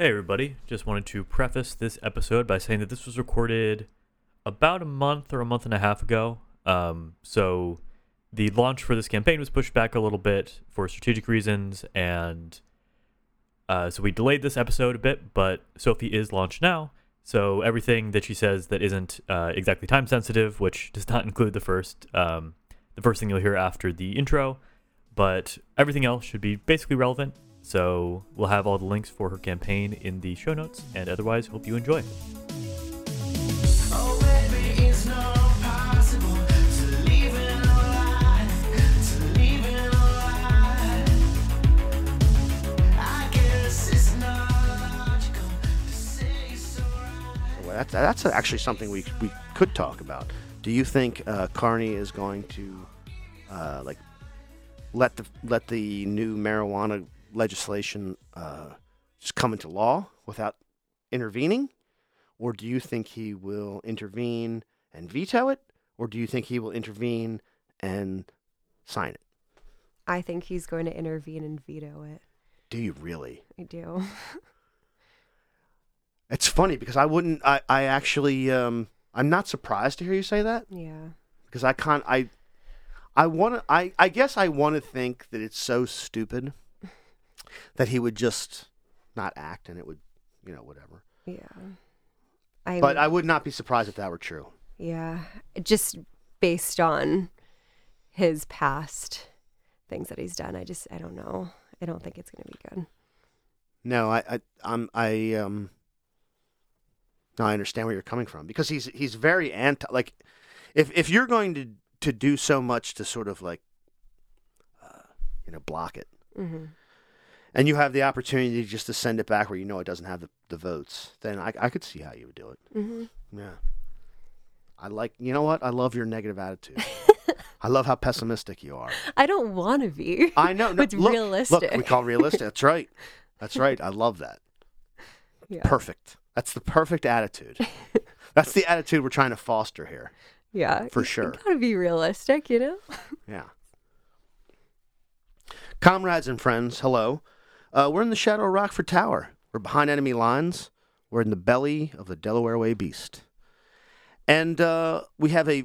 Hey, everybody. Just wanted to preface this episode by saying that this was recorded about a month or a month and a half ago. Um, so the launch for this campaign was pushed back a little bit for strategic reasons. And uh, so we delayed this episode a bit, but Sophie is launched now. So everything that she says that isn't uh, exactly time sensitive, which does not include the first, um, the first thing you'll hear after the intro, but everything else should be basically relevant so we'll have all the links for her campaign in the show notes, and otherwise, hope you enjoy. Oh, that's that's actually something we we could talk about. Do you think uh, Carney is going to uh, like let the let the new marijuana legislation uh, just come into law without intervening, or do you think he will intervene and veto it, or do you think he will intervene and sign it? I think he's going to intervene and veto it. Do you really? I do. It's funny because I wouldn't. I I actually um, I'm not surprised to hear you say that. yeah. because I can't. I I want to. I I guess I want to think that it's so stupid that he would just not act and it would, you know, whatever. Yeah. I But I would not be surprised if that were true. yeah, just based on his past things that he's done, I just I don't know. I don't think it's going to be good. No, I I I'm I um. No, I understand where you're coming from because he's he's very anti. Like, if if you're going to to do so much to sort of like, uh, you know, block it, hmm and you have the opportunity just to send it back where you know it doesn't have the, the votes, then I I could see how you would do it. hmm Yeah. I like, you know what? I love your negative attitude. I love how pessimistic you are. I don't want to be. I know. No, It's look, realistic. Look, we call it realistic. That's right. That's right. I love that. yeah. Perfect. That's the perfect attitude. That's the attitude we're trying to foster here. yeah. for sure. You got to be realistic, you know? Yeah. Comrades and friends, hello. Uh, we're in the shadow of Rockford Tower. We're behind enemy lines. We're in the belly of the Delaware Way beast. And uh, we have a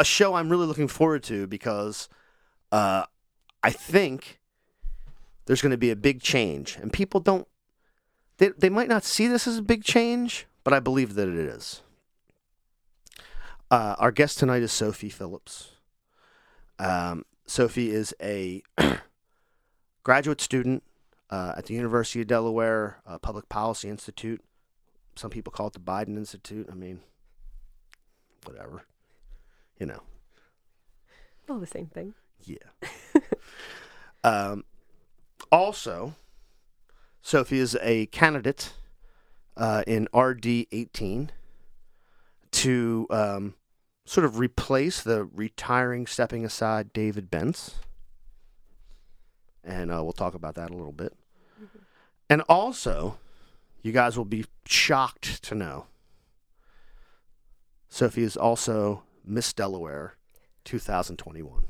a show I'm really looking forward to because uh, I think there's going to be a big change. And people don't, they, they might not see this as a big change, but I believe that it is. Uh, our guest tonight is Sophie Phillips. Um, Sophie is a graduate student uh, at the University of Delaware uh, Public Policy Institute. Some people call it the Biden Institute. I mean, whatever. You know, All the same thing. yeah. um, also, Sophie is a candidate uh, in RD 18 to um, sort of replace the retiring, stepping aside David Bentz. And uh, we'll talk about that a little bit. And also, you guys will be shocked to know Sophie is also Miss Delaware 2021.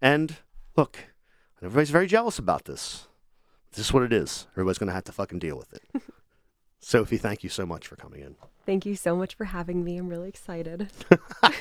And look, everybody's very jealous about this. This is what it is. Everybody's going to have to fucking deal with it. Sophie, thank you so much for coming in. Thank you so much for having me. I'm really excited.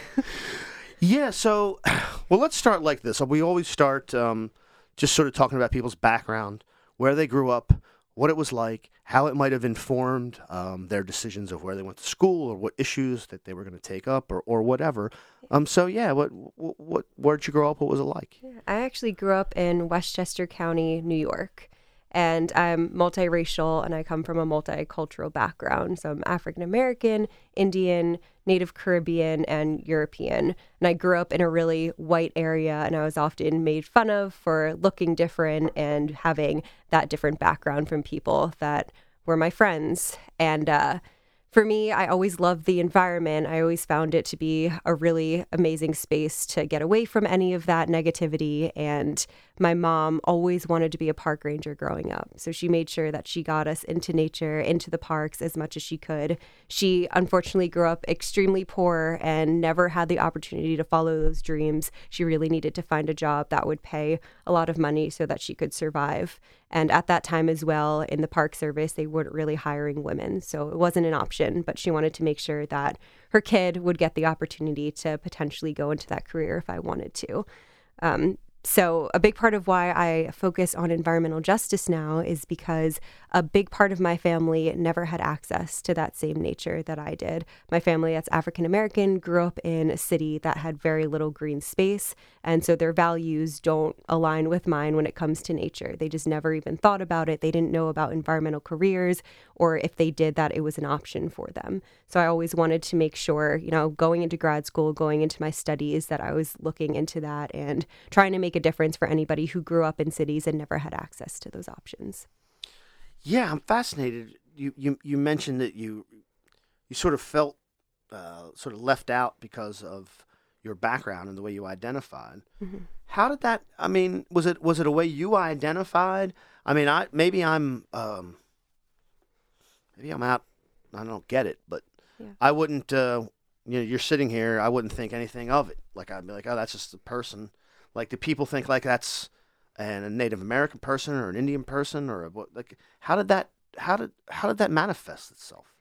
Yeah, so, well, let's start like this. We always start um, just sort of talking about people's background, where they grew up, what it was like, how it might have informed um, their decisions of where they went to school or what issues that they were going to take up or, or whatever. Um, so, yeah, what, what, what, where'd you grow up? What was it like? I actually grew up in Westchester County, New York, and I'm multiracial and I come from a multicultural background. So I'm African American, Indian, Native Caribbean, and European. And I grew up in a really white area and I was often made fun of for looking different and having that different background from people that were my friends. And uh, for me, I always loved the environment. I always found it to be a really amazing space to get away from any of that negativity. And my mom always wanted to be a park ranger growing up. So she made sure that she got us into nature, into the parks as much as she could. She unfortunately grew up extremely poor and never had the opportunity to follow those dreams. She really needed to find a job that would pay a lot of money so that she could survive. And at that time as well, in the Park Service, they weren't really hiring women. So it wasn't an option, but she wanted to make sure that her kid would get the opportunity to potentially go into that career if I wanted to. Um, so, a big part of why I focus on environmental justice now is because a big part of my family never had access to that same nature that I did. My family that's African American grew up in a city that had very little green space, and so their values don't align with mine when it comes to nature. They just never even thought about it. They didn't know about environmental careers, or if they did that, it was an option for them. So, I always wanted to make sure, you know, going into grad school, going into my studies, that I was looking into that and trying to make a difference for anybody who grew up in cities and never had access to those options. Yeah, I'm fascinated. You you you mentioned that you you sort of felt uh, sort of left out because of your background and the way you identified. How did that? I mean, was it was it a way you identified? I mean, I maybe I'm um, maybe I'm out. I don't get it, but Yeah. I wouldn't. Uh, you know, you're sitting here. I wouldn't think anything of it. Like I'd be like, oh, that's just a person. Like, do people think like that's and a Native American person or an Indian person or a? Like, how did that? How did how did that manifest itself?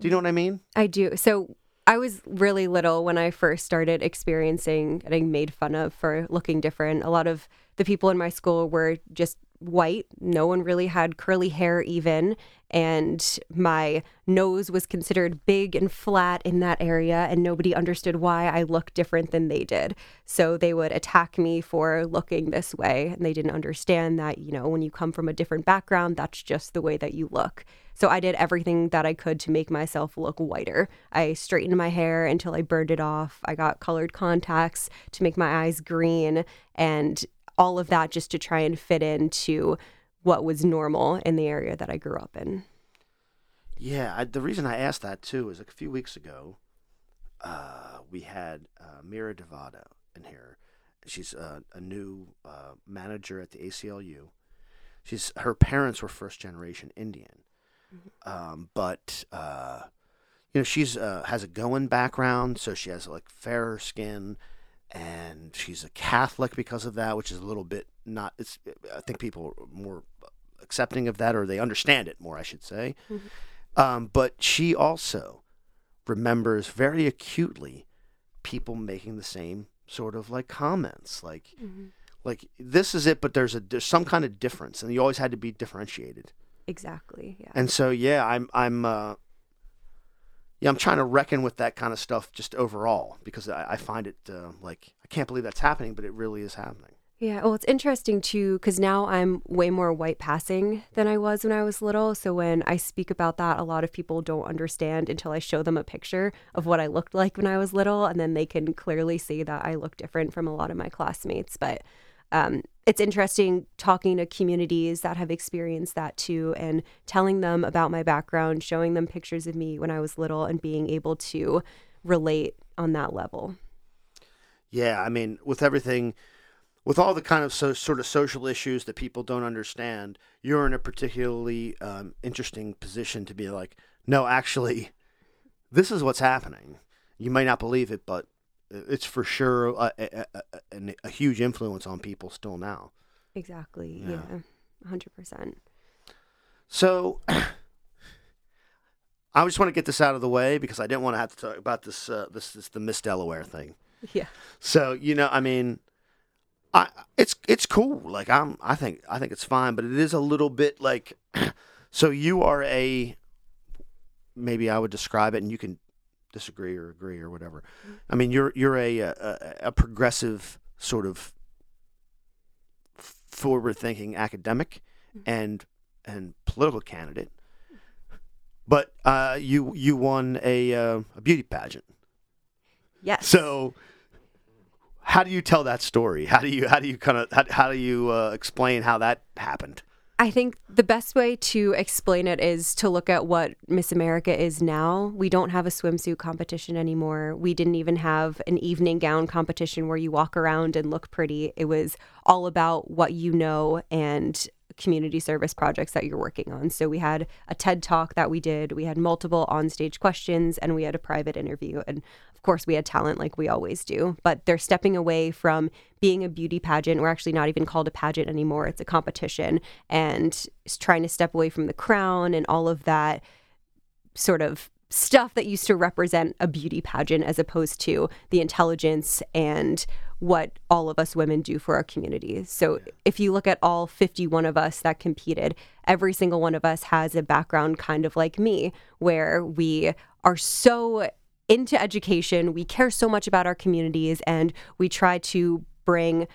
Do you know what I mean? I do. So I was really little when I first started experiencing getting made fun of for looking different. A lot of the people in my school were just white. No one really had curly hair, even. And my nose was considered big and flat in that area, and nobody understood why I looked different than they did. So they would attack me for looking this way. And they didn't understand that, you know, when you come from a different background, that's just the way that you look. So I did everything that I could to make myself look whiter. I straightened my hair until I burned it off. I got colored contacts to make my eyes green and all of that just to try and fit into what was normal in the area that I grew up in. Yeah, I, the reason I asked that too is like a few weeks ago, uh, we had uh, Mira Devado in here. She's uh, a new uh, manager at the ACLU. She's her parents were first generation Indian, um, but uh, you know she's uh, has a Goan background, so she has like fairer skin, and she's a Catholic because of that, which is a little bit not. It's I think people are more accepting of that, or they understand it more, I should say. Um, but she also remembers very acutely people making the same sort of like comments, like like this is it, but there's a there's some kind of difference, and you always had to be differentiated. Exactly. Yeah. And so yeah, I'm I'm uh, yeah I'm trying to reckon with that kind of stuff just overall because I, I find it uh, like I can't believe that's happening, but it really is happening. Yeah, well, it's interesting too because now I'm way more white passing than I was when I was little. So when I speak about that, a lot of people don't understand until I show them a picture of what I looked like when I was little, and then they can clearly see that I look different from a lot of my classmates. But um, it's interesting talking to communities that have experienced that too and telling them about my background, showing them pictures of me when I was little, and being able to relate on that level. Yeah, I mean, with everything, with all the kind of so, sort of social issues that people don't understand, you're in a particularly um, interesting position to be like, no, actually, this is what's happening. You might not believe it, but it's for sure a, a, a, a, a huge influence on people still now. Exactly. Yeah. Yeah. 100%. So, I just want to get this out of the way because I didn't want to have to talk about this. Uh, this is the Miss Delaware thing. Yeah. So you know, I mean, I it's it's cool. Like I'm, I think I think it's fine, but it is a little bit like. so you are a. Maybe I would describe it, and you can disagree or agree or whatever. I mean, you're you're a a, a progressive sort of forward-thinking academic and and political candidate, but uh, you you won a uh, a beauty pageant. Yes. So, how do you tell that story? How do you how do you kind of how, how do you uh, explain how that happened? I think the best way to explain it is to look at what Miss America is now. We don't have a swimsuit competition anymore. We didn't even have an evening gown competition where you walk around and look pretty. It was all about what you know and community service projects that you're working on. So we had a TED talk that we did, we had multiple onstage questions, and we had a private interview. And of course, we had talent like we always do, but they're stepping away from being a beauty pageant. We're actually not even called a pageant anymore, it's a competition, and trying to step away from the crown and all of that sort of stuff that used to represent a beauty pageant as opposed to the intelligence and what all of us women do for our communities. So if you look at all 51 of us that competed, every single one of us has a background kind of like me where we are so into education, we care so much about our communities and we try to bring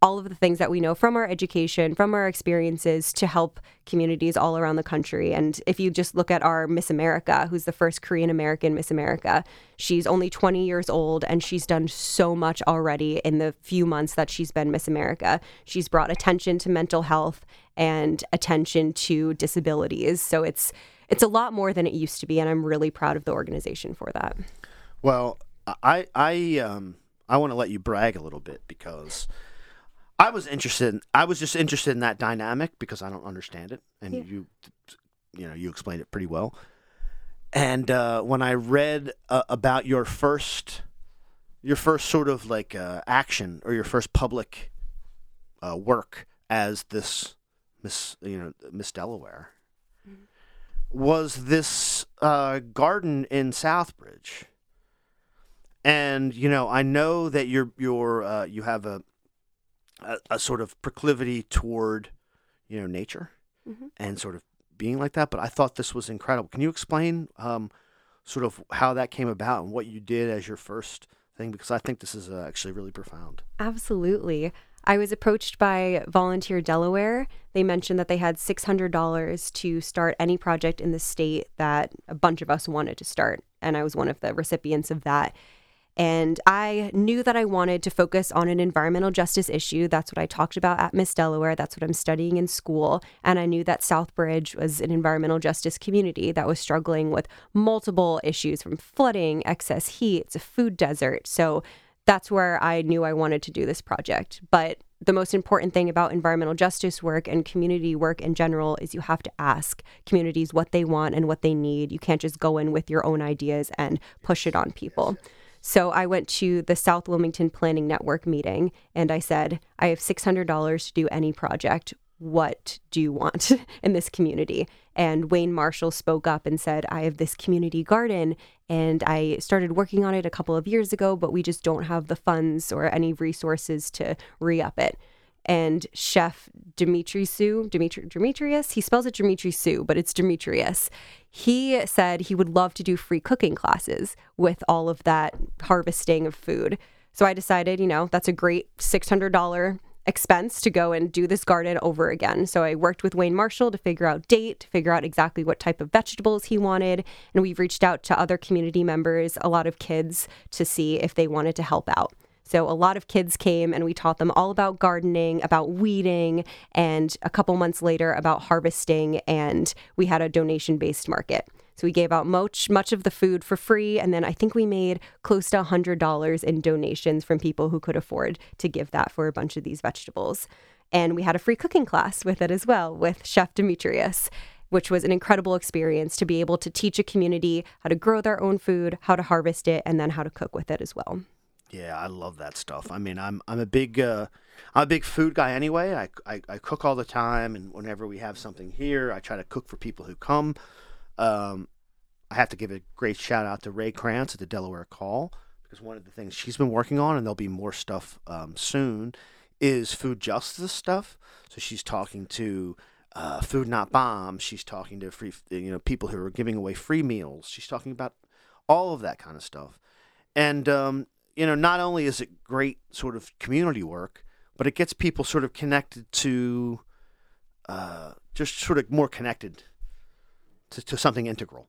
all of the things that we know from our education, from our experiences to help communities all around the country. And if you just look at our Miss America, who's the first Korean American Miss America, she's only 20 years old and she's done so much already in the few months that she's been Miss America. She's brought attention to mental health and attention to disabilities. So it's it's a lot more than it used to be and I'm really proud of the organization for that. Well, I I um I want to let you brag a little bit because I was interested. In, I was just interested in that dynamic because I don't understand it, and Yeah. you you know you explained it pretty well. And uh, when I read uh, about your first your first sort of like uh, action or your first public uh, work as this Miss you know Miss Delaware was this uh, garden in Southbridge and you know i know that you're you're uh, you have a, a a sort of proclivity toward you know nature Mhm. and sort of being like that but i thought this was incredible can you explain um sort of how that came about and what you did as your first thing because i think this is uh, actually really profound Absolutely. I was approached by Volunteer Delaware. They mentioned that they had $600 to start any project in the state that a bunch of us wanted to start. And I was one of the recipients of that. And I knew that I wanted to focus on an environmental justice issue. That's what I talked about at Miss Delaware. That's what I'm studying in school. And I knew that Southbridge was an environmental justice community that was struggling with multiple issues from flooding, excess heat, it's a food desert. So that's where I knew I wanted to do this project. But the most important thing about environmental justice work and community work in general is you have to ask communities what they want and what they need. You can't just go in with your own ideas and push it on people. So I went to the South Wilmington Planning Network meeting and I said, I have $600 to do any project. What do you want in this community? And Wayne Marshall spoke up and said, I have this community garden and I started working on it a couple of years ago, but we just don't have the funds or any resources to re up it. And Chef Dimitri Sue, Dimitri, Demetrius, he spells it Dimitri Sue, but it's Demetrius. He said he would love to do free cooking classes with all of that harvesting of food. So I decided, you know, that's a great $600 expense to go and do this garden over again. So I worked with Wayne Marshall to figure out date, to figure out exactly what type of vegetables he wanted, and we've reached out to other community members, a lot of kids to see if they wanted to help out. So a lot of kids came and we taught them all about gardening, about weeding, and a couple months later about harvesting and we had a donation-based market. So we gave out much much of the food for free, and then I think we made close to hundred dollars in donations from people who could afford to give that for a bunch of these vegetables. And we had a free cooking class with it as well with Chef Demetrius, which was an incredible experience to be able to teach a community how to grow their own food, how to harvest it, and then how to cook with it as well. Yeah, I love that stuff. I mean, I'm I'm a big uh, I'm a big food guy anyway. I, I I cook all the time, and whenever we have something here, I try to cook for people who come. Um, I have to give a great shout out to Ray Krantz at the Delaware Call because one of the things she's been working on, and there'll be more stuff um, soon, is food justice stuff. So she's talking to uh, Food Not Bombs. She's talking to free, you know, people who are giving away free meals. She's talking about all of that kind of stuff. And um, you know, not only is it great sort of community work, but it gets people sort of connected to, uh, just sort of more connected to, to something integral.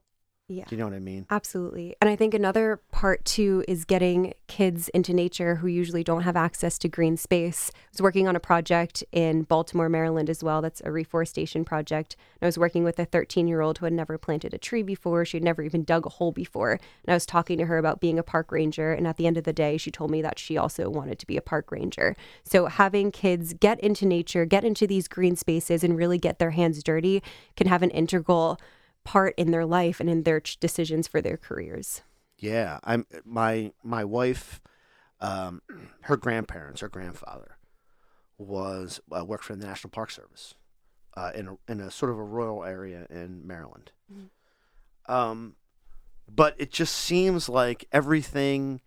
Yeah. Do you know what I mean? Absolutely. And I think another part too is getting kids into nature who usually don't have access to green space. I was working on a project in Baltimore, Maryland as well. That's a reforestation project. And I was working with a 13 year old who had never planted a tree before. She had never even dug a hole before. And I was talking to her about being a park ranger. And at the end of the day, she told me that she also wanted to be a park ranger. So having kids get into nature, get into these green spaces, and really get their hands dirty can have an integral part in their life and in their ch- decisions for their careers. Yeah, I'm my my wife, um, her grandparents, her grandfather, was uh, worked for the National Park Service, uh, in a, in a sort of a rural area in Maryland. Um, but it just seems like everything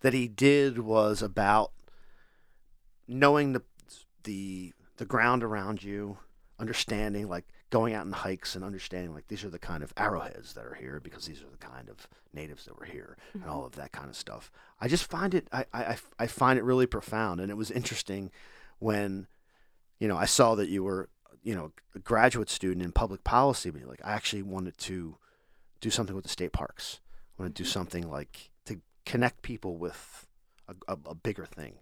that he did was about knowing the the the ground around you, understanding like going out on hikes and understanding like these are the kind of arrowheads that are here because these are the kind of natives that were here and mm-hmm. all of that kind of stuff. I just find it I, I, I- find it really profound and it was interesting when you know I saw that you were you know a graduate student in public policy but like I actually wanted to do something with the state parks. I want to do mm-hmm. something like to connect people with a, a, a bigger thing.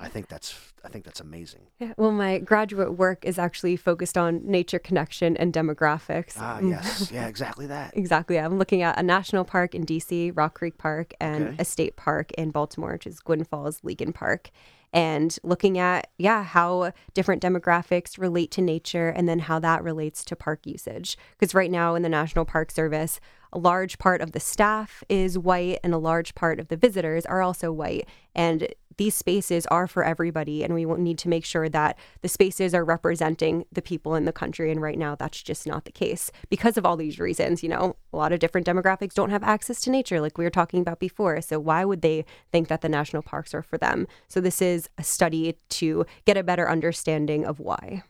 I think that's I think that's amazing. Yeah, well, my graduate work is actually focused on nature connection and demographics. Ah, Mm, yes, yeah, exactly that. Exactly. I'm looking at a national park in DC, Rock Creek Park, and Okay. a state park in Baltimore, which is Gwynn Falls Leakin Park. And looking at, yeah, how different demographics relate to nature and then how that relates to park usage. Because right now in the National Park Service, a large part of the staff is white and a large part of the visitors are also white. And these spaces are for everybody, and we need to make sure that the spaces are representing the people in the country. And right now, that's just not the case because of all these reasons. You know, a lot of different demographics don't have access to nature, like we were talking about before. So, why would they think that the national parks are for them? So, this is a study to get a better understanding of why.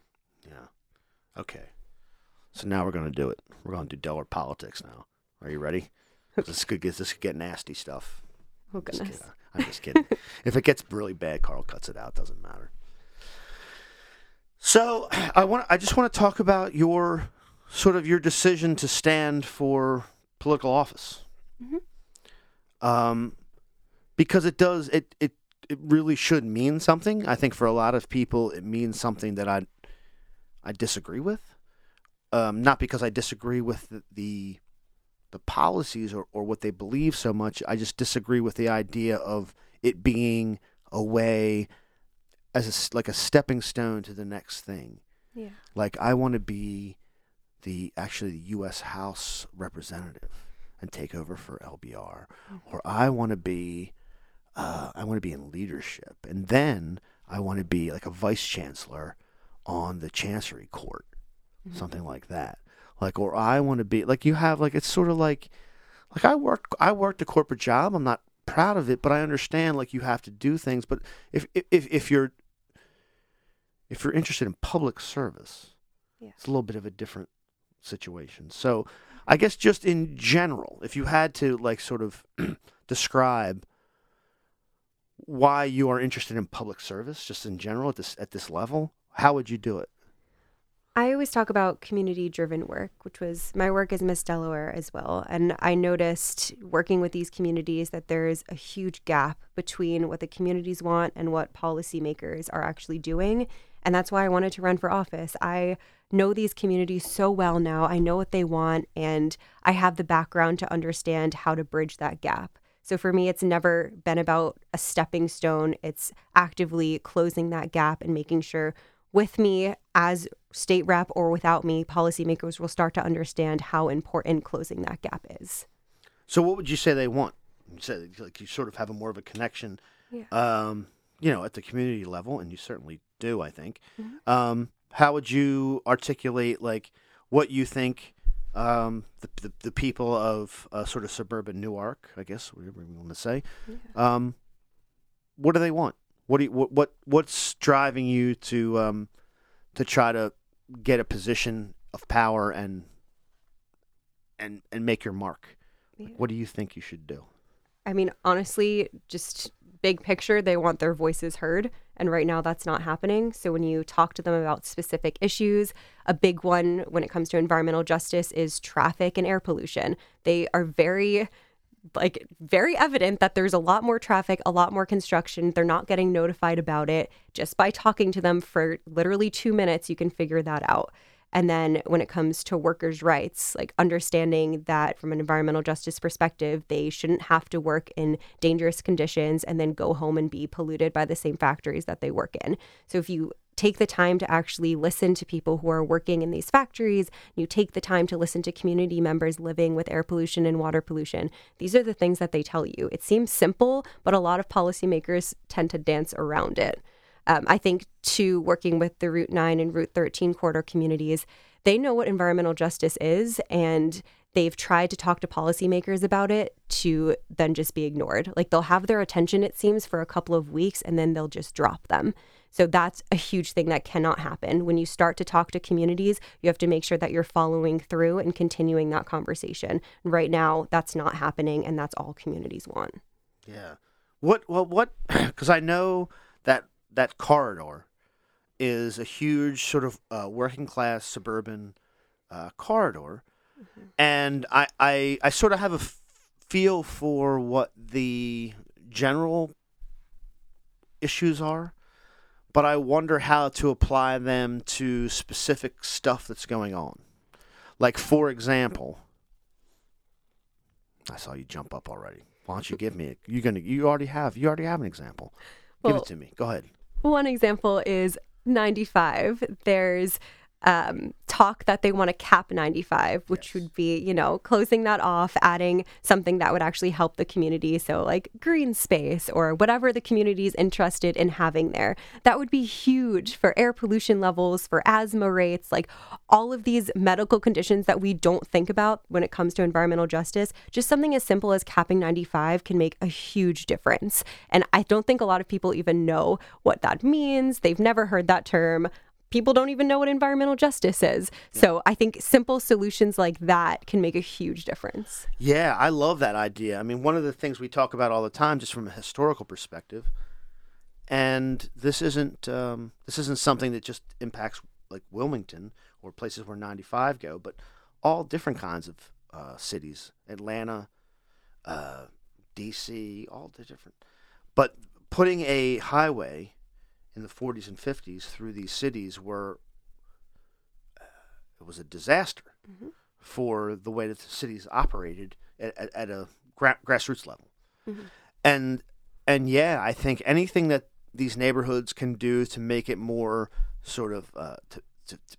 Yeah. Okay. So now we're gonna do it. We're gonna do Delaware politics now. Are you ready? This could get this could get nasty stuff. Oh, goodness. kidding. I'm just kidding. if it gets really bad, Carl cuts it out. Doesn't matter. So I want. I just want to talk about your sort of your decision to stand for political office. Um, because it does. It it it really should mean something. I think for a lot of people, it means something that I I disagree with. Um, not because I disagree with the, the the policies or, or what they believe so much. I just disagree with the idea of it being a way as a like a stepping stone to the next thing. Yeah. Like I want to be the actually the U.S. House representative and take over for LBR, or I want to be uh, I want to be in leadership, and then I want to be like a vice chancellor on the Chancery Court, something like that. Like, or I want to be like you have like it's sort of like like I worked I worked a corporate job. I'm not proud of it, but I understand like you have to do things. But if if if you're if you're interested in public service, Yeah. it's a little bit of a different situation. So, I guess just in general, if you had to like sort of describe why you are interested in public service, just in general at this at this level, how would you do it? I always talk about community driven work, which was my work as Miss Delaware as well. And I noticed working with these communities that there's a huge gap between what the communities want and what policymakers are actually doing. And that's why I wanted to run for office. I know these communities so well now. I know what they want, and I have the background to understand how to bridge that gap. So for me, it's never been about a stepping stone. It's actively closing that gap and making sure with me as state rep or without me, policymakers will start to understand how important closing that gap is. So, what would you say they want? You said like you sort of have a more of a connection, Yeah. um, you know, at the community level, and you certainly do. I think. Um, how would you articulate like what you think um, the, the the people of uh, sort of suburban Newark, I guess, whatever you want to say, um, what do they want? What do you, what what what's driving you to um, to try to get a position of power and and and make your mark? Yeah. What do you think you should do? I mean, honestly, just big picture, they want their voices heard. And right now, that's not happening. So when you talk to them about specific issues, a big one when it comes to environmental justice is traffic and air pollution. They are very like very evident that there's a lot more traffic, a lot more construction. They're not getting notified about it. Just by talking to them for literally two minutes, you can figure that out. And then when it comes to workers' rights, like understanding that from an environmental justice perspective, they shouldn't have to work in dangerous conditions and then go home and be polluted by the same factories that they work in. So if you take the time to actually listen to people who are working in these factories, you take the time to listen to community members living with air pollution and water pollution. These are the things that they tell you. It seems simple, but a lot of policymakers tend to dance around it. Um, I think, too, working with the Route 9 and Route 13 corridor communities, they know what environmental justice is and they've tried to talk to policymakers about it to then just be ignored. Like they'll have their attention, it seems, for a couple of weeks and then they'll just drop them. So that's a huge thing that cannot happen. When you start to talk to communities, you have to make sure that you're following through and continuing that conversation. Right now, that's not happening, and that's all communities want. Yeah. What? Well, what? Because I know that that corridor is a huge sort of uh, working class suburban uh, corridor, and I, I I sort of have a f- feel for what the general issues are, but I wonder how to apply them to specific stuff that's going on. Like for example, I saw you jump up already. Why don't you give me? A, you gonna? You already have. You already have an example. Give it to me. Go ahead. One example is 95. There's um, talk that they want to cap 95, which would be, you know, closing that off, adding something that would actually help the community. So, like green space or whatever the community is interested in having there. That would be huge for air pollution levels, for asthma rates, like all of these medical conditions that we don't think about when it comes to environmental justice. Just something as simple as capping 95 can make a huge difference. And I don't think a lot of people even know what that means. They've never heard that term people don't even know what environmental justice is. So I think simple solutions like that can make a huge difference. Yeah, I love that idea. I mean, one of the things we talk about all the time, just from a historical perspective, and this isn't um, this isn't something that just impacts like Wilmington or places where 95 go, but all different kinds of uh, cities, Atlanta, uh, D.C., all the different. But putting a highway in the 40s and 50s through these cities were uh, it was a disaster for the way that the cities operated at, at, at a gra- grassroots level. And and yeah, I think anything that these neighborhoods can do to make it more sort of uh, to, to, to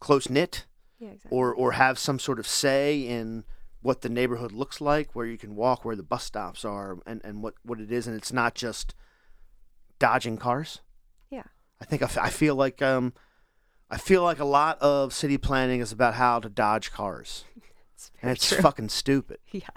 close knit Yeah, exactly. or or have some sort of say in what the neighborhood looks like, where you can walk, where the bus stops are, and, and what, what it is, and it's not just dodging cars. Yeah. I think I, f- I feel like um, I feel like a lot of city planning is about how to dodge cars, It's and it's true. fucking stupid. Yeah.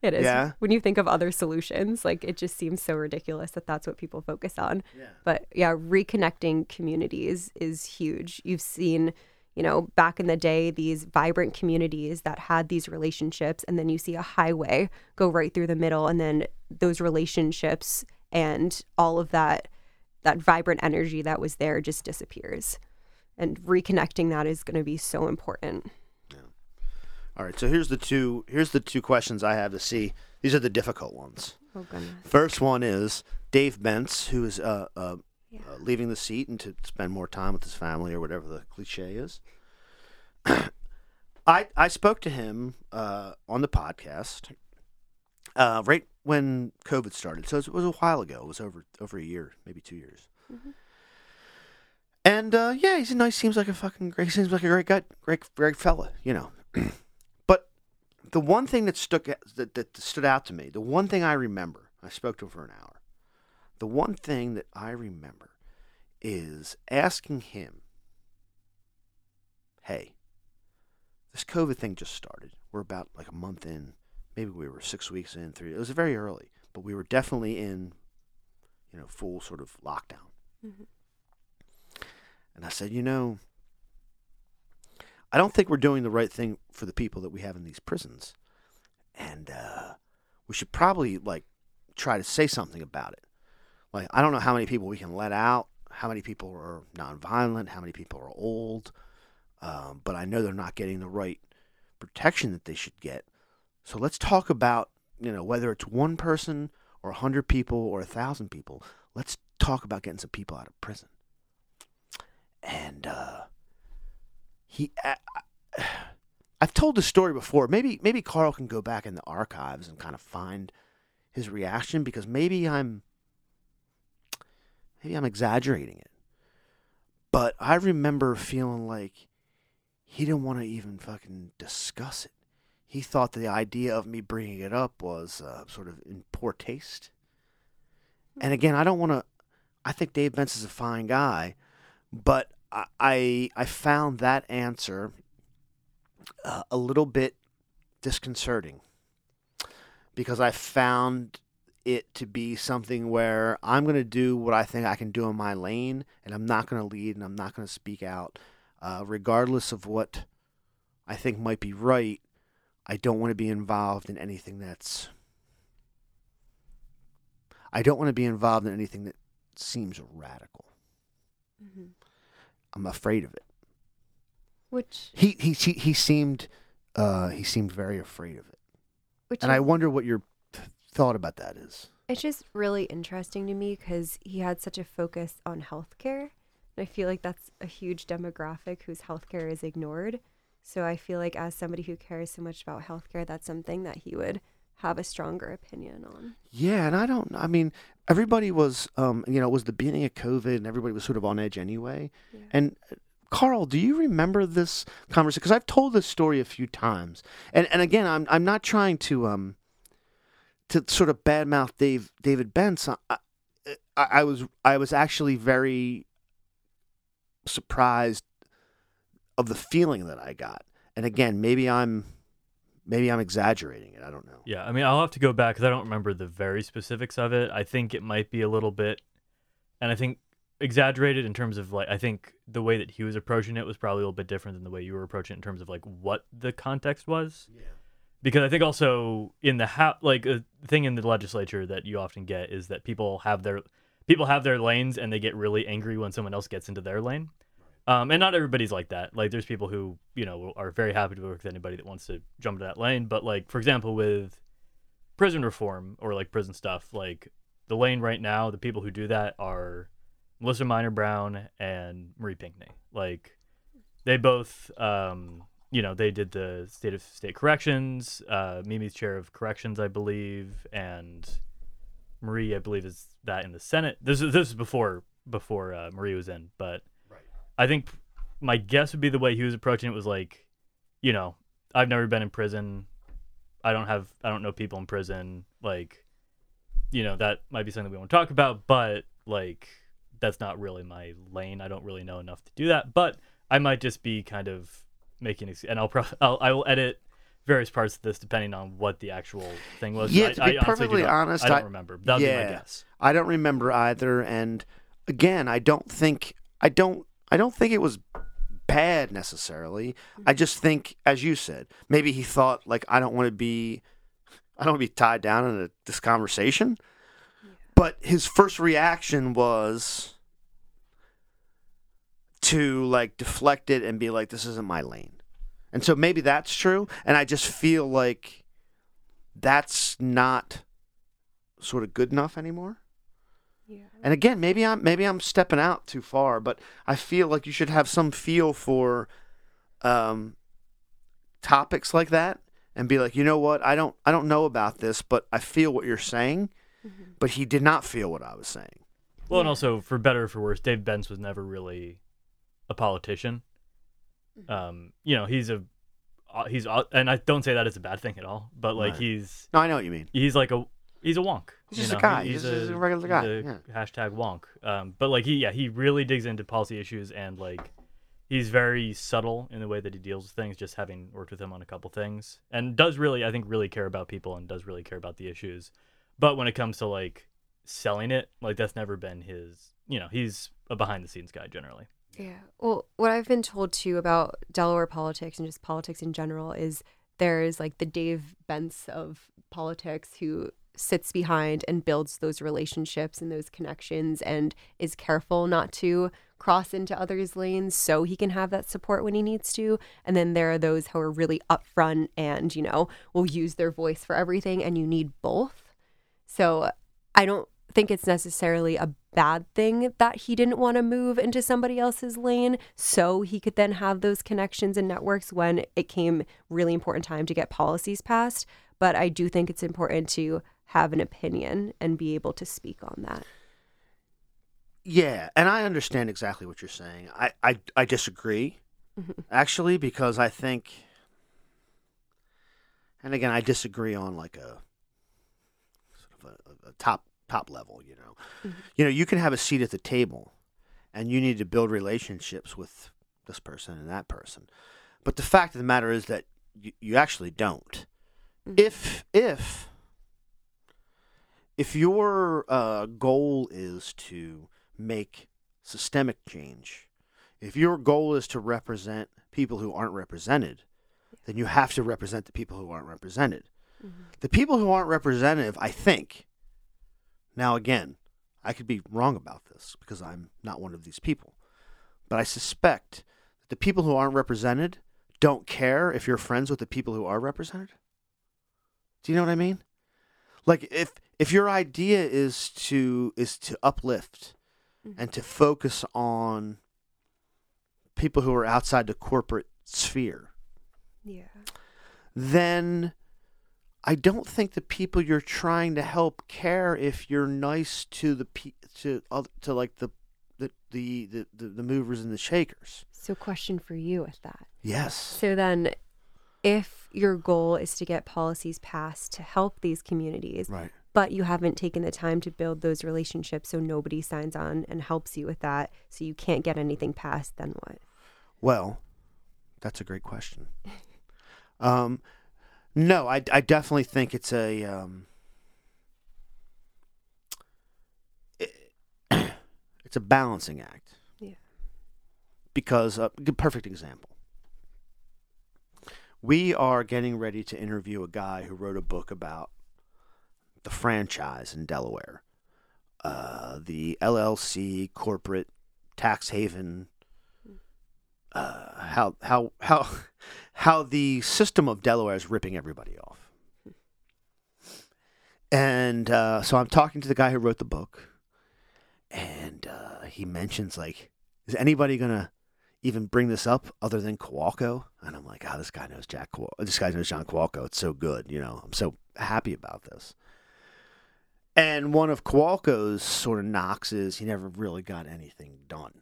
It is. Yeah? When you think of other solutions, like it just seems so ridiculous that that's what people focus on. Yeah. But yeah, reconnecting communities is huge. You've seen, you know, back in the day, these vibrant communities that had these relationships, and then you see a highway go right through the middle, and then those relationships and all of that that vibrant energy that was there just disappears. And reconnecting that is going to be so important. yeah. All right, so here's the two here's the two questions I have to see. These are the difficult ones. Oh goodness. First one is Dave Bentz, who is uh, uh, Yeah. uh, leaving the seat and to spend more time with his family or whatever the cliche is. I I spoke to him uh, on the podcast uh, right when COVID started, so it was, a while ago. It was over over a year, maybe two years. And uh, yeah, he's a nice. Seems like a fucking great. Seems like a great guy, great great fella, you know. but the one thing that stuck that, that stood out to me, the one thing I remember, I spoke to him for an hour. The one thing that I remember is asking him, "Hey, this COVID thing just started. We're about like a month in. Maybe we were six weeks in. Three. It was very early, but we were definitely in, you know, full sort of lockdown." And I said, you know, I don't think we're doing the right thing for the people that we have in these prisons. And uh, we should probably like try to say something about it. Like I don't know how many people we can let out, how many people are nonviolent, how many people are old, um, but I know they're not getting the right protection that they should get. So let's talk about you know whether it's one person or a hundred people or a thousand people. Let's talk about getting some people out of prison. And uh, he, I, I've told this story before. Maybe maybe Carl can go back in the archives and kind of find his reaction because maybe I'm maybe I'm exaggerating it. But I remember feeling like he didn't want to even fucking discuss it. He thought the idea of me bringing it up was uh, sort of in poor taste. And again, I don't want to. I think Dave Bentz is a fine guy, but I I, I found that answer uh, a little bit disconcerting because I found it to be something where I'm going to do what I think I can do in my lane, and I'm not going to lead and I'm not going to speak out, uh, regardless of what I think might be right. I don't want to be involved in anything that's. I don't want to be involved in anything that seems radical. Mhm. I'm afraid of it. Which, He he he, he seemed uh, he seemed very afraid of it, which and I wonder what your th- thought about that is. It's just really interesting to me because he had such a focus on healthcare. And I feel like that's a huge demographic whose healthcare is ignored. So I feel like, as somebody who cares so much about healthcare, that's something that he would have a stronger opinion on. Yeah, and I don't. I mean, everybody was, um, you know, it was the beginning of COVID, and everybody was sort of on edge anyway. Yeah. And uh, Carl, do you remember this conversation? Because I've told this story a few times, and and again, I'm I'm not trying to um to sort of badmouth Dave David Bentz. I, I, I was I was actually very surprised of the feeling that I got. And again, maybe I'm maybe I'm exaggerating it. I don't know. Yeah, I mean, I'll have to go back because I don't remember the very specifics of it. I think it might be a little bit, and I think exaggerated in terms of like, I think the way that he was approaching it was probably a little bit different than the way you were approaching it in terms of like what the context was. Yeah. Because I think also in the ha- like uh, a thing in the legislature that you often get is that people have their people have their lanes and they get really angry when someone else gets into their lane. Um, and not everybody's like that. Like, there's people who you know are very happy to work with anybody that wants to jump into that lane. But like, for example, with prison reform or like prison stuff, like the lane right now, the people who do that are Melissa Minor Brown and Marie Pinkney. Like, they both, um, you know, they did the state of state corrections. Uh, Mimi's chair of corrections, I believe, and Marie, I believe, is that in the Senate. This is this is before before uh, Marie was in, but I think my guess would be the way he was approaching it was like, you know, I've never been in prison. I don't have I don't know people in prison. Like, you know, that might be something we want to talk about, but like that's not really my lane. I don't really know enough to do that. But I might just be kind of making ex- and I'll, pro- I'll I will edit various parts of this depending on what the actual thing was. Yeah, I, to I be do perfectly honest, I don't I- remember. That would be yeah. my guess. I don't remember either, and again, I don't think I don't I don't think it was bad necessarily. I mm-hmm. just think, as you said, maybe he thought like I don't want to be I don't want to be tied down in a, this conversation. But his first reaction was to like deflect it and be like, "This isn't my lane," and so maybe that's true. And I just feel like that's not sort of good enough anymore. Yeah. And again, maybe I'm maybe I'm stepping out too far, but I feel like you should have some feel for um, topics like that and be like, you know what, I don't I don't know about this, but I feel what you're saying. Mm-hmm. But he did not feel what I was saying. Well, and also for better or for worse, Dave Bentz was never really a politician. Mm-hmm. Um, you know, he's a uh, he's uh, and I don't say that as a bad thing at all, but like Right. he's No, I know what you mean. he's like a he's a wonk. He's just a guy. He- He's just a regular guy, he's a yeah. Hashtag wonk. Um, but like he yeah he really digs into policy issues and like he's very subtle in the way that he deals with things. Just having worked with him on a couple things and does really I think really care about people and does really care about the issues. But when it comes to like selling it, like that's never been his. You know, he's a behind the scenes guy generally. Yeah. Well, what I've been told too about Delaware politics and just politics in general is there is like the Dave Bentz of politics who sits behind and builds those relationships and those connections and is careful not to cross into others' lanes so he can have that support when he needs to. And then there are those who are really upfront and, you know, will use their voice for everything and you need both. So I don't think it's necessarily a bad thing that he didn't want to move into somebody else's lane so he could then have those connections and networks when it came really important time to get policies passed. But I do think it's important to have an opinion and be able to speak on that. Yeah, and I understand exactly what you're saying. I I, I disagree, mm-hmm. actually, because I think, and again, I disagree on like a sort of a, a top top level. You know, mm-hmm. you know, you can have a seat at the table, and you need to build relationships with this person and that person, but the fact of the matter is that you, you actually don't. Mm-hmm. If if if your uh, goal is to make systemic change, if your goal is to represent people who aren't represented, then you have to represent the people who aren't represented. The people who aren't representative, I think, now again, I could be wrong about this because I'm not one of these people, but I suspect that the people who aren't represented don't care if you're friends with the people who are represented. Do you know what I mean? Like if if your idea is to is to uplift and to mm-hmm. focus on people who are outside the corporate sphere, Yeah. then I don't think the people you're trying to help care if you're nice to the pe- to to like the, the the the the movers and the shakers. So, question for you with that. Yes. So then, if your goal is to get policies passed to help these communities, Right. but you haven't taken the time to build those relationships so nobody signs on and helps you with that, so you can't get anything passed, then what? Well, that's a great question. Um, no, I, I definitely think it's a um, it- it's a balancing act. Yeah. Because a good perfect example. We are getting ready to interview a guy who wrote a book about the franchise in Delaware, uh, the LLC corporate tax haven uh, how how how how the system of Delaware is ripping everybody off. And uh, so I'm talking to the guy who wrote the book, and uh, he mentions like, is anybody gonna even bring this up other than Kowalko? And I'm like, oh, this guy knows Jack. This guy knows John Kowalko. It's so good, you know. I'm so happy about this. And one of Kowalko's sort of knocks is he never really got anything done.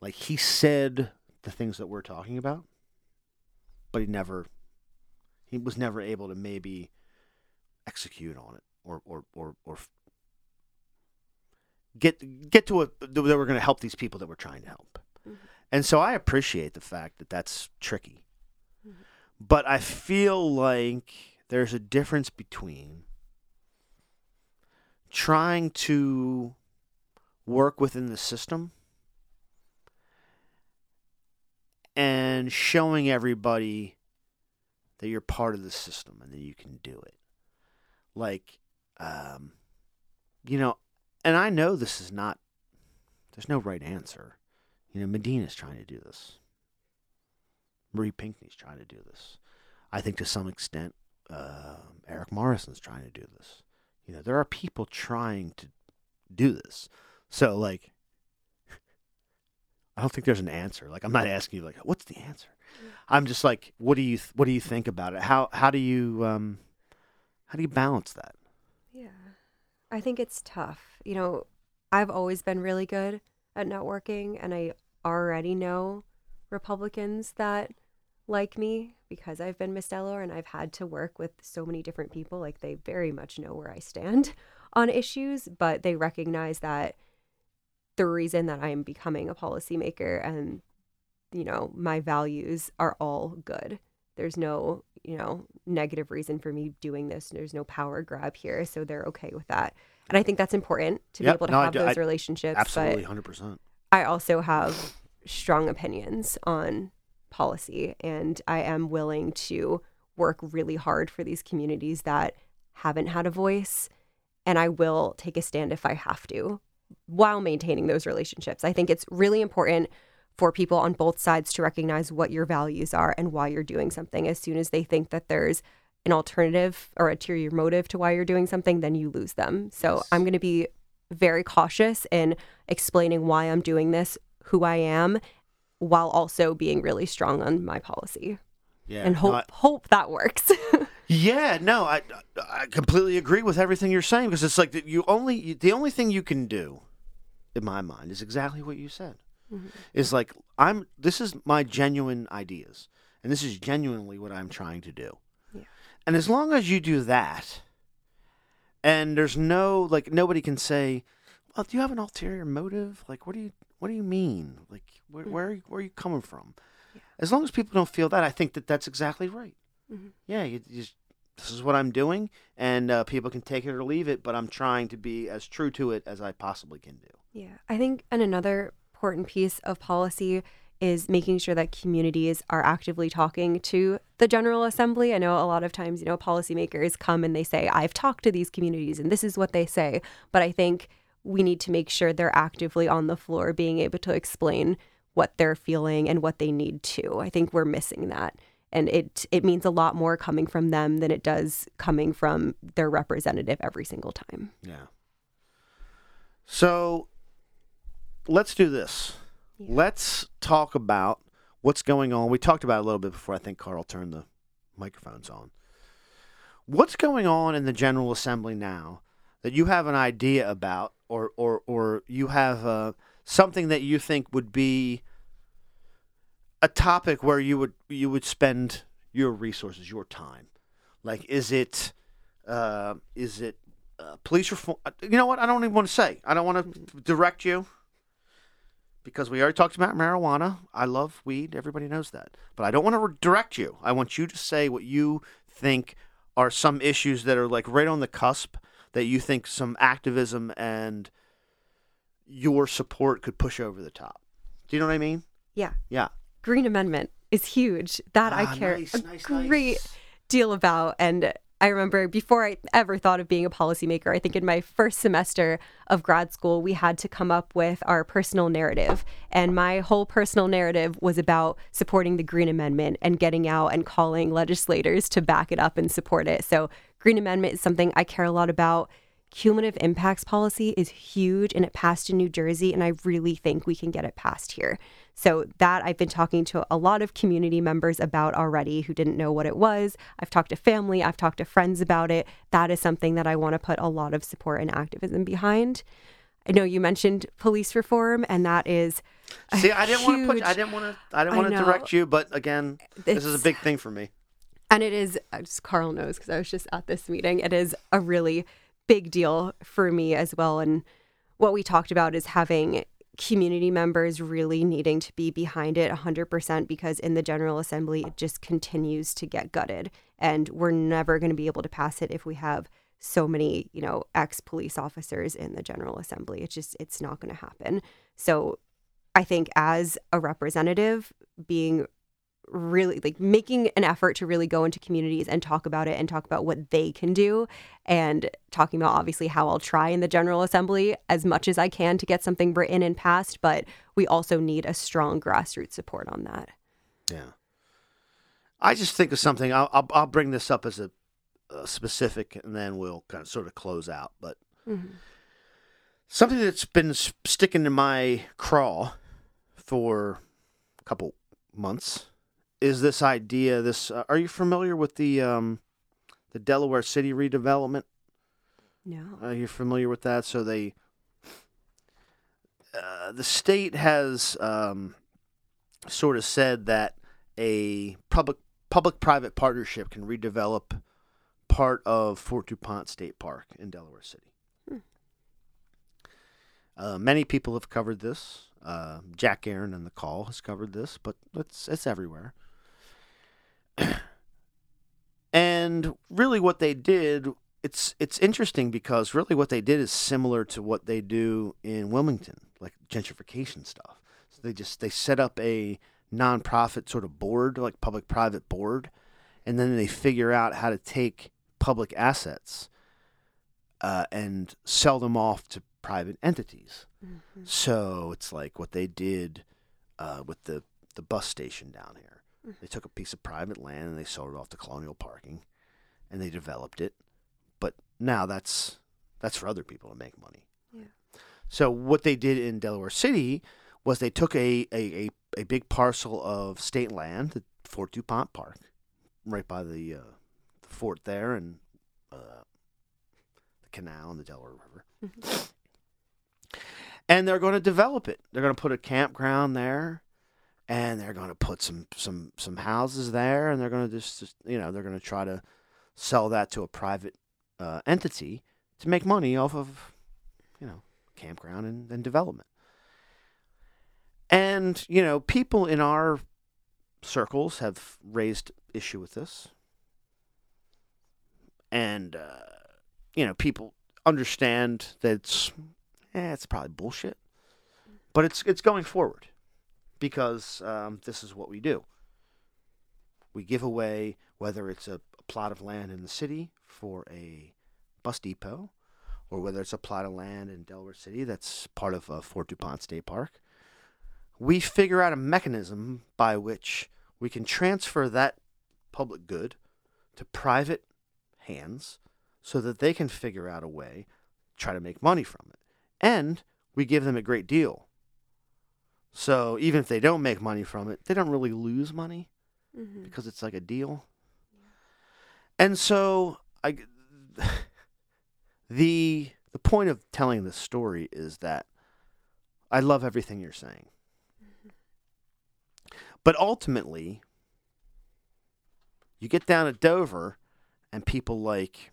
Like he said the things that we're talking about, but he never he was never able to maybe execute on it or or or, or get get to a that we're going to help these people that we're trying to help. And so I appreciate the fact that that's tricky. But I feel like there's a difference between trying to work within the system and showing everybody that you're part of the system and that you can do it. Like, um, you know, and I know this is not, there's no right answer. You know, Madinah's trying to do this. Marie Pinkney's trying to do this. I think to some extent, uh, Eric Morrison's trying to do this. You know, there are people trying to do this. So, like, I don't think there's an answer. Like, I'm not asking you, like, what's the answer? I'm just like, what do you th- what do you think about it? How how do you um how do you balance that? Yeah. I think it's tough. You know, I've always been really good at networking, and I already know Republicans that like me because I've been Miss Delaware and I've had to work with so many different people. Like, they very much know where I stand on issues, but they recognize that the reason that I am becoming a policymaker and, you know, my values are all good. There's no, you know, negative reason for me doing this. There's no power grab here. So they're okay with that. And I think that's important to Yep. be able to No, have do- those I- relationships. Absolutely, But hundred percent. I also have strong opinions on policy, and I am willing to work really hard for these communities that haven't had a voice and I will take a stand if I have to while maintaining those relationships. I think it's really important for people on both sides to recognize what your values are and why you're doing something. As soon as they think that there's an alternative or a ulterior motive to why you're doing something, then you lose them. So Yes. I'm going to be very cautious in explaining why I'm doing this, who I am, while also being really strong on my policy. Yeah. and no, hope I- hope that works. Yeah, no, I I completely agree with everything you're saying because it's like that you only you, the only thing you can do, in my mind, is exactly what you said. Mm-hmm. Is like I'm. This is my genuine ideas, and this is genuinely what I'm trying to do. Yeah. And as long as you do that, and there's no like nobody can say, "Well, do you have an ulterior motive? Like, what do you what do you mean? Like, where where are you, where are you coming from?" As long as people don't feel that, I think that that's exactly right. Mhm. Yeah, you, you just, this is what I'm doing, and uh, people can take it or leave it, but I'm trying to be as true to it as I possibly can do. Yeah, I think and another important piece of policy is making sure that communities are actively talking to the General Assembly. I know a lot of times, you know, policymakers come and they say, I've talked to these communities and this is what they say. But I think we need to make sure they're actively on the floor being able to explain what they're feeling and what they need to. I think we're missing that. And it it means a lot more coming from them than it does coming from their representative every single time. Yeah. So let's do this. Yeah. Let's talk about what's going on. We talked about a little bit before I think Carl turned the microphones on. What's going on in the General Assembly now that you have an idea about, or or or you have uh, something that you think would be a topic where you would you would spend your resources, your time? Like, is it uh, is it uh, police reform? uh, You know what? I don't even want to say. I don't want to direct you because we already talked about marijuana. I love weed. Everybody knows that. But I don't want to direct you. I want you to say what you think are some issues that are like right on the cusp that you think some activism and your support could push over the top. Do you know what I mean? Yeah. Yeah. Green Amendment is huge. That Ah, I care nice, a nice, great nice. deal about. And I remember before I ever thought of being a policymaker, I think in my first semester of grad school, we had to come up with our personal narrative. And my whole personal narrative was about supporting the Green Amendment and getting out and calling legislators to back it up and support it. So, Green Amendment is something I care a lot about. Cumulative impacts policy is huge and it passed in New Jersey, and I really think we can get it passed here. So, that I've been talking to a lot of community members about already who didn't know what it was. I've talked to family, I've talked to friends about it. That is something that I want to put a lot of support and activism behind. I know you mentioned police reform, and that is See, I didn't want to put. huge- I didn't want to. I didn't want to direct you, but again, this is a big thing for me. and it is as carl knows because i was just at this meeting it is a really big deal for me as well. And what we talked about is having community members really needing to be behind it 100% because in the general assembly it just continues to get gutted. And we're never going to be able to pass it if we have so many you know ex police officers in the general assembly. It's just it's not going to happen. So i think as a representative being really like making an effort to really go into communities and talk about it and talk about what they can do and talking about obviously how I'll try in the general assembly as much as I can to get something written and passed but we also need a strong grassroots support on that. Yeah. I just think of something. I'll I'll, I'll bring this up as a, a specific, and then we'll kind of sort of close out. But mm-hmm. something that's been sticking to my craw for a couple months is this idea. This uh, are you familiar with the um, the Delaware City redevelopment? No. Are you familiar with that? So they, uh, the state has um, sort of said that a public public private partnership can redevelop part of Fort Dupont State Park in Delaware City. Uh, many people have covered this. Uh, Jack Aaron and the Call has covered this, but it's it's everywhere. and really, what they did it's it's interesting because really what they did is similar to what they do in Wilmington, like gentrification stuff. So they just they set up a nonprofit sort of board, like public private board, and then they figure out how to take public assets uh, and sell them off to private entities. So it's like what they did uh, with the, the bus station down here. They took a piece of private land and they sold it off to Colonial Parking, and they developed it. But now that's that's for other people to make money. Yeah. So what they did in Delaware City was they took a, a, a, a big parcel of state land, the Fort DuPont Park, right by the, uh, the fort there and uh, the canal and the Delaware River. And they're going to develop it. They're going to put a campground there, and they're going to put some some some houses there, and they're going to just, just you know they're going to try to sell that to a private uh, entity to make money off of you know campground and, and development. And you know people in our circles have raised issue with this, and uh, you know people understand that it's eh, it's probably bullshit, but it's it's going forward because um, this is what we do. We give away whether it's a, a plot of land in the city for a bus depot, or whether it's a plot of land in Delaware City that's part of uh, Fort DuPont State Park. We figure out a mechanism by which we can transfer that public good to private hands so that they can figure out a way to try to make money from it and we give them a great deal so even if they don't make money from it they don't really lose money Mhm. because it's like a deal and so i the the point of telling this story is that i love everything you're saying but ultimately you get down to dover and people like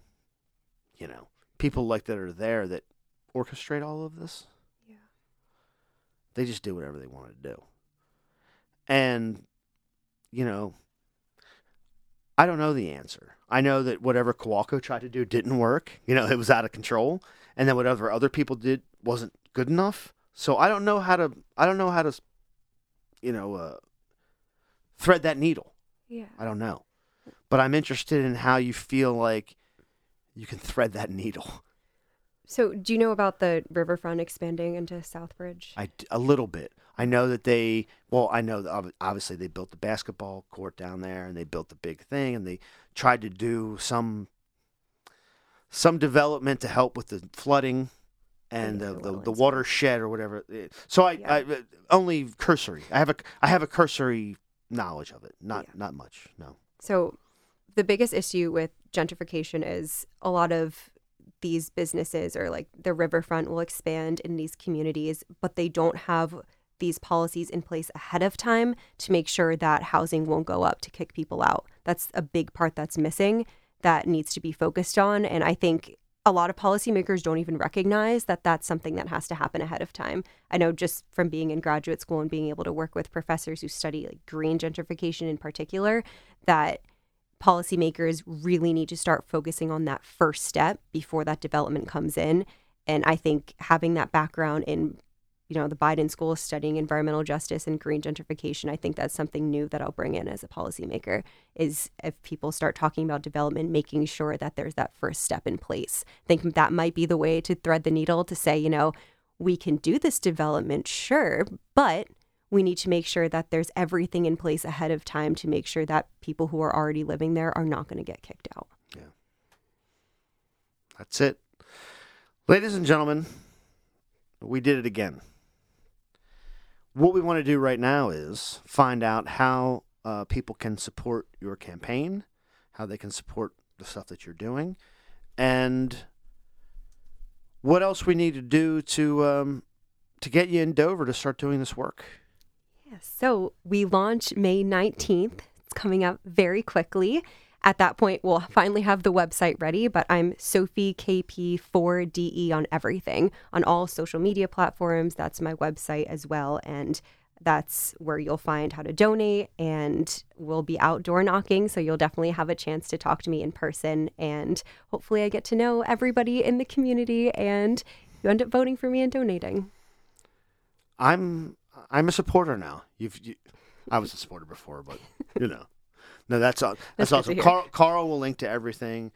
you know people like that are there that orchestrate all of this. They just do whatever they wanted to do and you know i don't know the answer i know that whatever Kowalko tried to do didn't work you know it was out of control and then whatever other people did wasn't good enough so i don't know how to i don't know how to you know uh, thread that needle Yeah. I don't know. But I'm interested in how you feel like you can thread that needle. So, do you know about the riverfront expanding into Southbridge? I a little bit. I know that they well, I know that obviously they built the basketball court down there and they built the big thing and they tried to do some some development to help with the flooding and the, the the, watershed or whatever. Eh, So I, Yeah. I uh, only cursory. I have a I have a cursory knowledge of it. Not Yeah. not much. No. So, the biggest issue with gentrification is a lot of these businesses or like the riverfront will expand in these communities, but they don't have these policies in place ahead of time to make sure that housing won't go up to kick people out. That's a big part that's missing that needs to be focused on. And I think a lot of policymakers don't even recognize that that's something that has to happen ahead of time. I know just from being in graduate school and being able to work with professors who study like green gentrification in particular, that policymakers really need to start focusing on that first step before that development comes in. And I think having that background in, you know, the Biden School studying environmental justice and green gentrification, I think that's something new that I'll bring in as a policymaker is if people start talking about development, making sure that there's that first step in place. I think that might be the way to thread the needle to say, you know, we can do this development, sure, but we need to make sure that there's everything in place ahead of time to make sure that people who are already living there are not going to get kicked out. Yeah. That's it. Ladies and gentlemen, we did it again. What we want to do right now is find out how uh, people can support your campaign, how they can support the stuff that you're doing, and what else we need to do to um, to get you in Dover to start doing this work. Yes. So we launch May 19th. It's coming up very quickly. At that point, we'll finally have the website ready, but I'm Sophie KP4DE E on everything, on all social media platforms. That's my website as well. And that's where you'll find how to donate. And we'll be outdoor knocking. So you'll definitely have a chance to talk to me in person. And hopefully, I get to know everybody in the community and you end up voting for me and donating. I'm I'm a supporter now. You've you, I was a supporter before, but you know, no, that's all. That's, That's awesome. Carl, Carl will link to everything.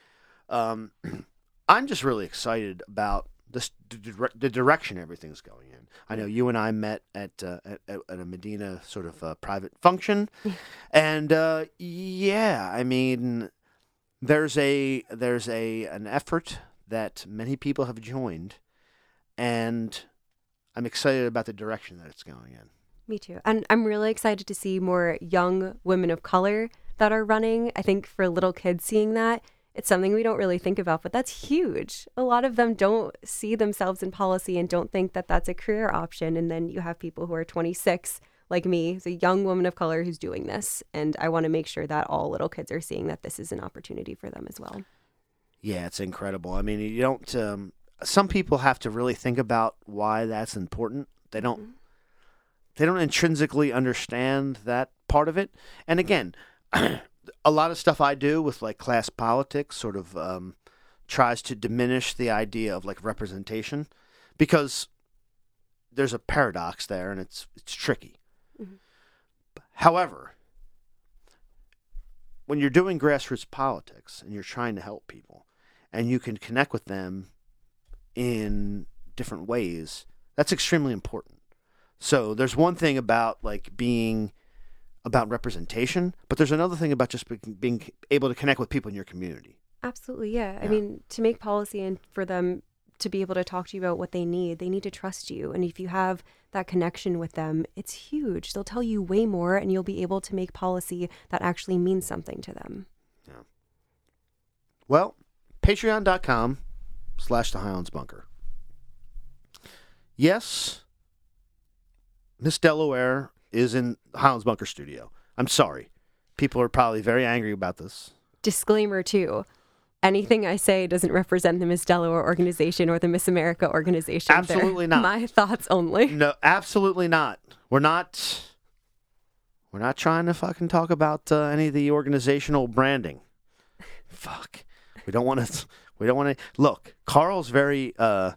Um, I'm just really excited about this the, the direction everything's going in. I know you and I met at uh, at, at at a Madinah sort of uh, private function, and uh, yeah, I mean, there's a there's a an effort that many people have joined, and I'm excited about the direction that it's going in. Me too. And I'm really excited to see more young women of color that are running. I think for little kids seeing that, it's something we don't really think about, but that's huge. A lot of them don't see themselves in policy and don't think that that's a career option. And then you have people who are 26, like me, who's a young woman of color who's doing this. And I want to make sure that all little kids are seeing that this is an opportunity for them as well. Yeah, it's incredible. I mean, you don't. Um, some people have to really think about why that's important. They don't. They don't intrinsically understand that part of it. And again, a lot of stuff I do with like class politics sort of um, tries to diminish the idea of like representation because there's a paradox there, and it's it's tricky. However, when you're doing grassroots politics and you're trying to help people and you can connect with them in different ways, that's extremely important. So there's one thing about like being about representation, but there's another thing about just being, able to connect with people in your community. Absolutely, yeah. I mean, to make policy and for them to be able to talk to you about what they need, they need to trust you. And if you have that connection with them, it's huge. They'll tell you way more, and you'll be able to make policy that actually means something to them. Yeah. Well, patreon.com slash the Highlands Bunker. Yes, Miss Delaware is in the Highlands Bunker studio. I'm sorry. People are probably very angry about this. Disclaimer too. Anything I say doesn't represent the Miss Delaware organization or the Miss America organization. They're Absolutely not. My thoughts only. No, absolutely not. We're not. We're not trying to fucking talk about uh, any of the organizational branding. Fuck. We don't want to. We don't want to. Look, Carl's very. Uh,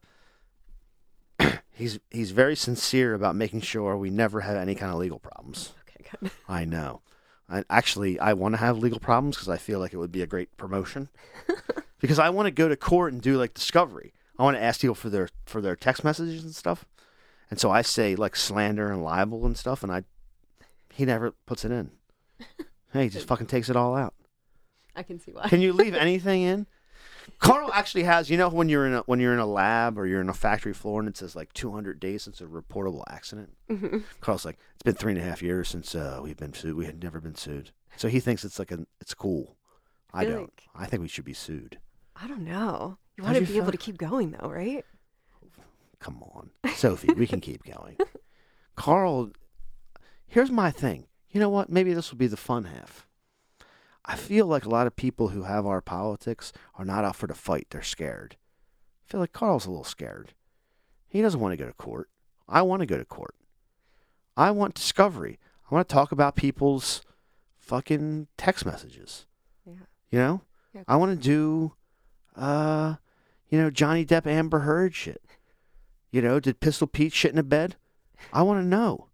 he's he's very sincere about making sure we never have any kind of legal problems. Okay, good. I know. I actually I want to have legal problems because I feel like it would be a great promotion. because I want to go to court and do like discovery. I want to ask people for their for their text messages and stuff. And so I say like slander and libel and stuff, and I he never puts it in. Hey, he just fucking takes it all out. I can see why. Can you leave anything in? Carl actually has, you know, when you're in a when you're in a lab or you're in a factory floor and it says like 200 days since a reportable accident. Mm-hmm. Carl's like, it's been three and a half years since uh, we've been sued. We had never been sued, so he thinks it's like a it's cool. I feel don't. like- I think we should be sued. I don't know. You want to be feel? able to keep going though, right? Come on, Sophie, we can keep going. Carl, here's my thing. You know what? Maybe this will be the fun half. I feel like a lot of people who have our politics are not out for the fight. They're scared. I feel like Carl's a little scared. He doesn't want to go to court. I want to go to court. I want discovery. I want to talk about people's fucking text messages. Yeah. You know? Yeah. I want to do, uh, you know, Johnny Depp Amber Heard shit. You know, did Pistol Pete shit in a bed? I want to know.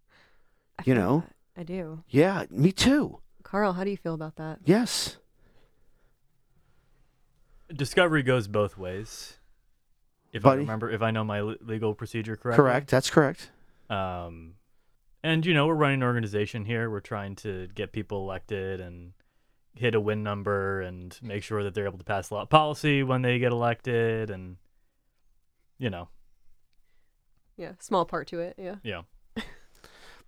I You know? that. I do. Yeah, me too. Carl, how do you feel about that? Yes. Discovery goes both ways. If Buddy? I remember, if I know my le- legal procedure correctly. Correct. That's correct. Um, and you know, we're running an organization here. We're trying to get people elected and hit a win number and make sure that they're able to pass law policy when they get elected, and you know, Yeah, small part to it. Yeah. yeah.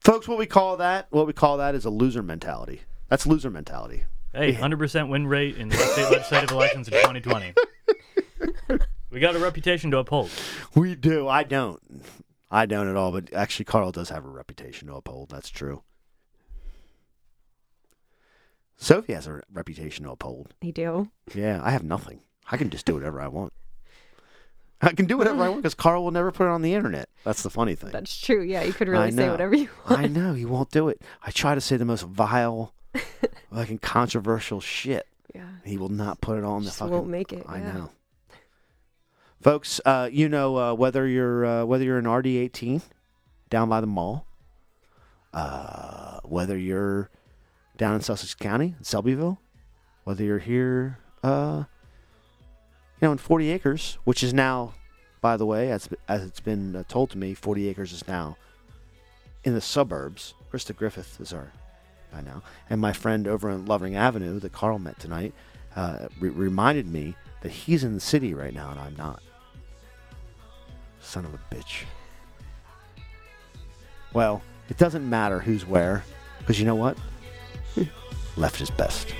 Folks, what we call that, what we call that is a loser mentality. That's loser mentality. Hey, hundred percent win rate in state legislative elections in 2020. we got a reputation to uphold. We do. I don't. I don't at all, but actually Carl does have a reputation to uphold. That's true. Sophie has a reputation to uphold. You do. Yeah, I have nothing. I can just do whatever I want. I can do whatever I want because Carl will never put it on the internet. That's the funny thing. That's true. Yeah, you could really say whatever you want. I know he won't do it. I try to say the most vile, fucking controversial shit. Yeah. He will not put it on the Just fucking. won't make it. I yeah. know. Folks, uh, you know uh, whether you're uh, whether you're in RD eighteen down by the mall, uh, whether you're down in Sussex County, in Selbyville, whether you're here, uh, You know, in 40 acres, which is now, by the way, as, as it's been uh, told to me, 40 acres is now in the suburbs. Krista Griffith is our by now. And my friend over on Lovering Avenue that Carl met tonight uh, re- reminded me that he's in the city right now and I'm not. Son of a bitch. Well, it doesn't matter who's where, because you know what? Left is best.